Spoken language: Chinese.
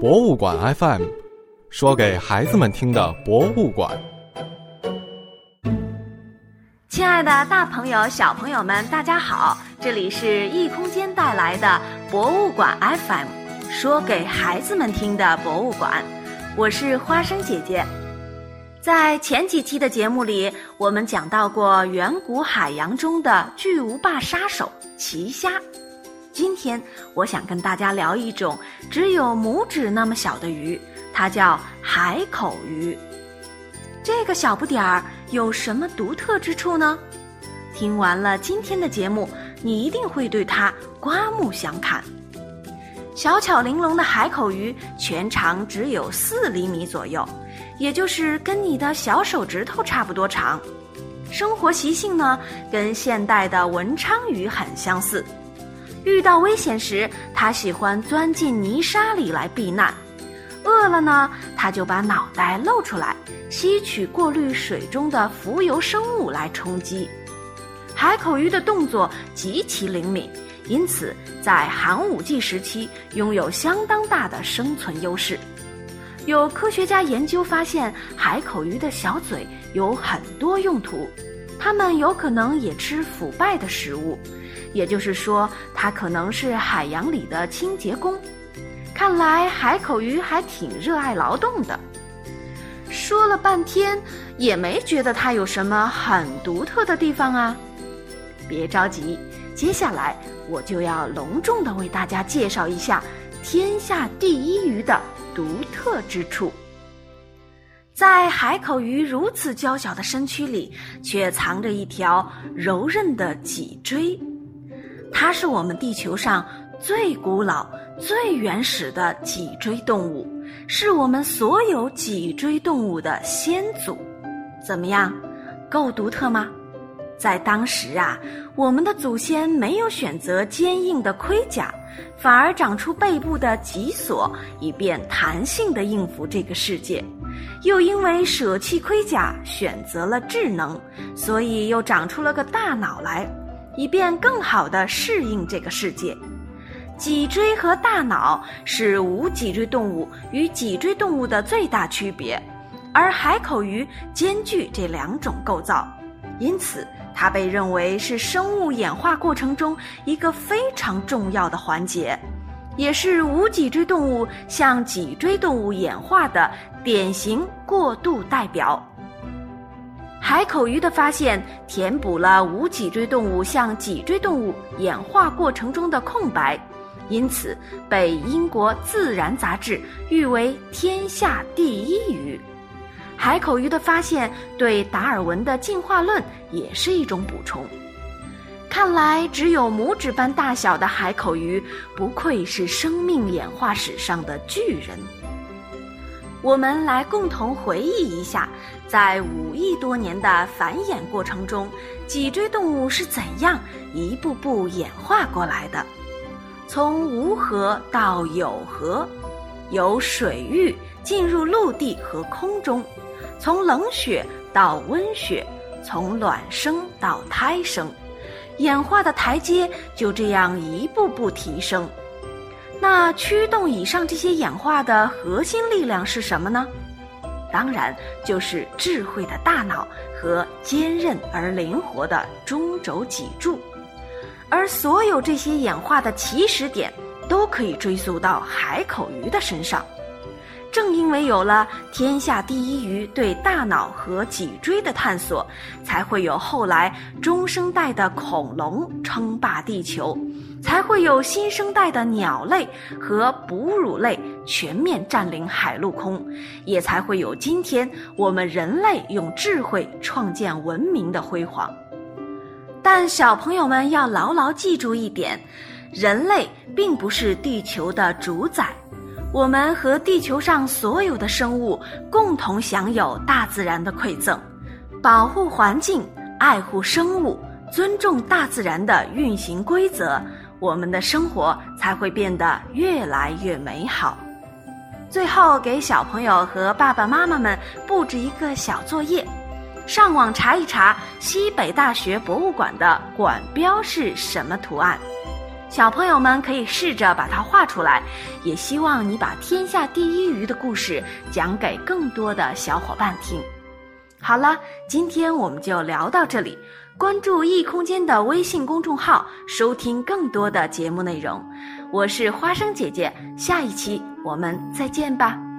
博物馆 FM，说给孩子们听的博物馆。亲爱的，大朋友、小朋友们，大家好！这里是异空间带来的博物馆 FM，说给孩子们听的博物馆。我是花生姐姐。在前几期的节目里，我们讲到过远古海洋中的巨无霸杀手奇虾。今天我想跟大家聊一种只有拇指那么小的鱼，它叫海口鱼。这个小不点儿有什么独特之处呢？听完了今天的节目，你一定会对它刮目相看。小巧玲珑的海口鱼全长只有四厘米左右，也就是跟你的小手指头差不多长。生活习性呢，跟现代的文昌鱼很相似。遇到危险时，它喜欢钻进泥沙里来避难；饿了呢，它就把脑袋露出来，吸取过滤水中的浮游生物来充饥。海口鱼的动作极其灵敏，因此在寒武纪时期拥有相当大的生存优势。有科学家研究发现，海口鱼的小嘴有很多用途，它们有可能也吃腐败的食物。也就是说，它可能是海洋里的清洁工。看来海口鱼还挺热爱劳动的。说了半天，也没觉得它有什么很独特的地方啊。别着急，接下来我就要隆重的为大家介绍一下天下第一鱼的独特之处。在海口鱼如此娇小的身躯里，却藏着一条柔韧的脊椎。它是我们地球上最古老、最原始的脊椎动物，是我们所有脊椎动物的先祖。怎么样，够独特吗？在当时啊，我们的祖先没有选择坚硬的盔甲，反而长出背部的脊索，以便弹性的应付这个世界；又因为舍弃盔甲，选择了智能，所以又长出了个大脑来。以便更好地适应这个世界，脊椎和大脑是无脊椎动物与脊椎动物的最大区别，而海口鱼兼具这两种构造，因此它被认为是生物演化过程中一个非常重要的环节，也是无脊椎动物向脊椎动物演化的典型过渡代表。海口鱼的发现填补了无脊椎动物向脊椎动物演化过程中的空白，因此被英国《自然》杂志誉为天下第一鱼。海口鱼的发现对达尔文的进化论也是一种补充。看来，只有拇指般大小的海口鱼不愧是生命演化史上的巨人。我们来共同回忆一下，在五亿多年的繁衍过程中，脊椎动物是怎样一步步演化过来的？从无核到有核，由水域进入陆地和空中，从冷血到温血，从卵生到胎生，演化的台阶就这样一步步提升。那驱动以上这些演化的核心力量是什么呢？当然就是智慧的大脑和坚韧而灵活的中轴脊柱，而所有这些演化的起始点都可以追溯到海口鱼的身上。正因为有了天下第一鱼对大脑和脊椎的探索，才会有后来中生代的恐龙称霸地球。才会有新生代的鸟类和哺乳类全面占领海陆空，也才会有今天我们人类用智慧创建文明的辉煌。但小朋友们要牢牢记住一点：人类并不是地球的主宰，我们和地球上所有的生物共同享有大自然的馈赠，保护环境、爱护生物、尊重大自然的运行规则。我们的生活才会变得越来越美好。最后，给小朋友和爸爸妈妈们布置一个小作业：上网查一查西北大学博物馆的馆标是什么图案。小朋友们可以试着把它画出来，也希望你把天下第一鱼的故事讲给更多的小伙伴听。好了，今天我们就聊到这里。关注易空间的微信公众号，收听更多的节目内容。我是花生姐姐，下一期我们再见吧。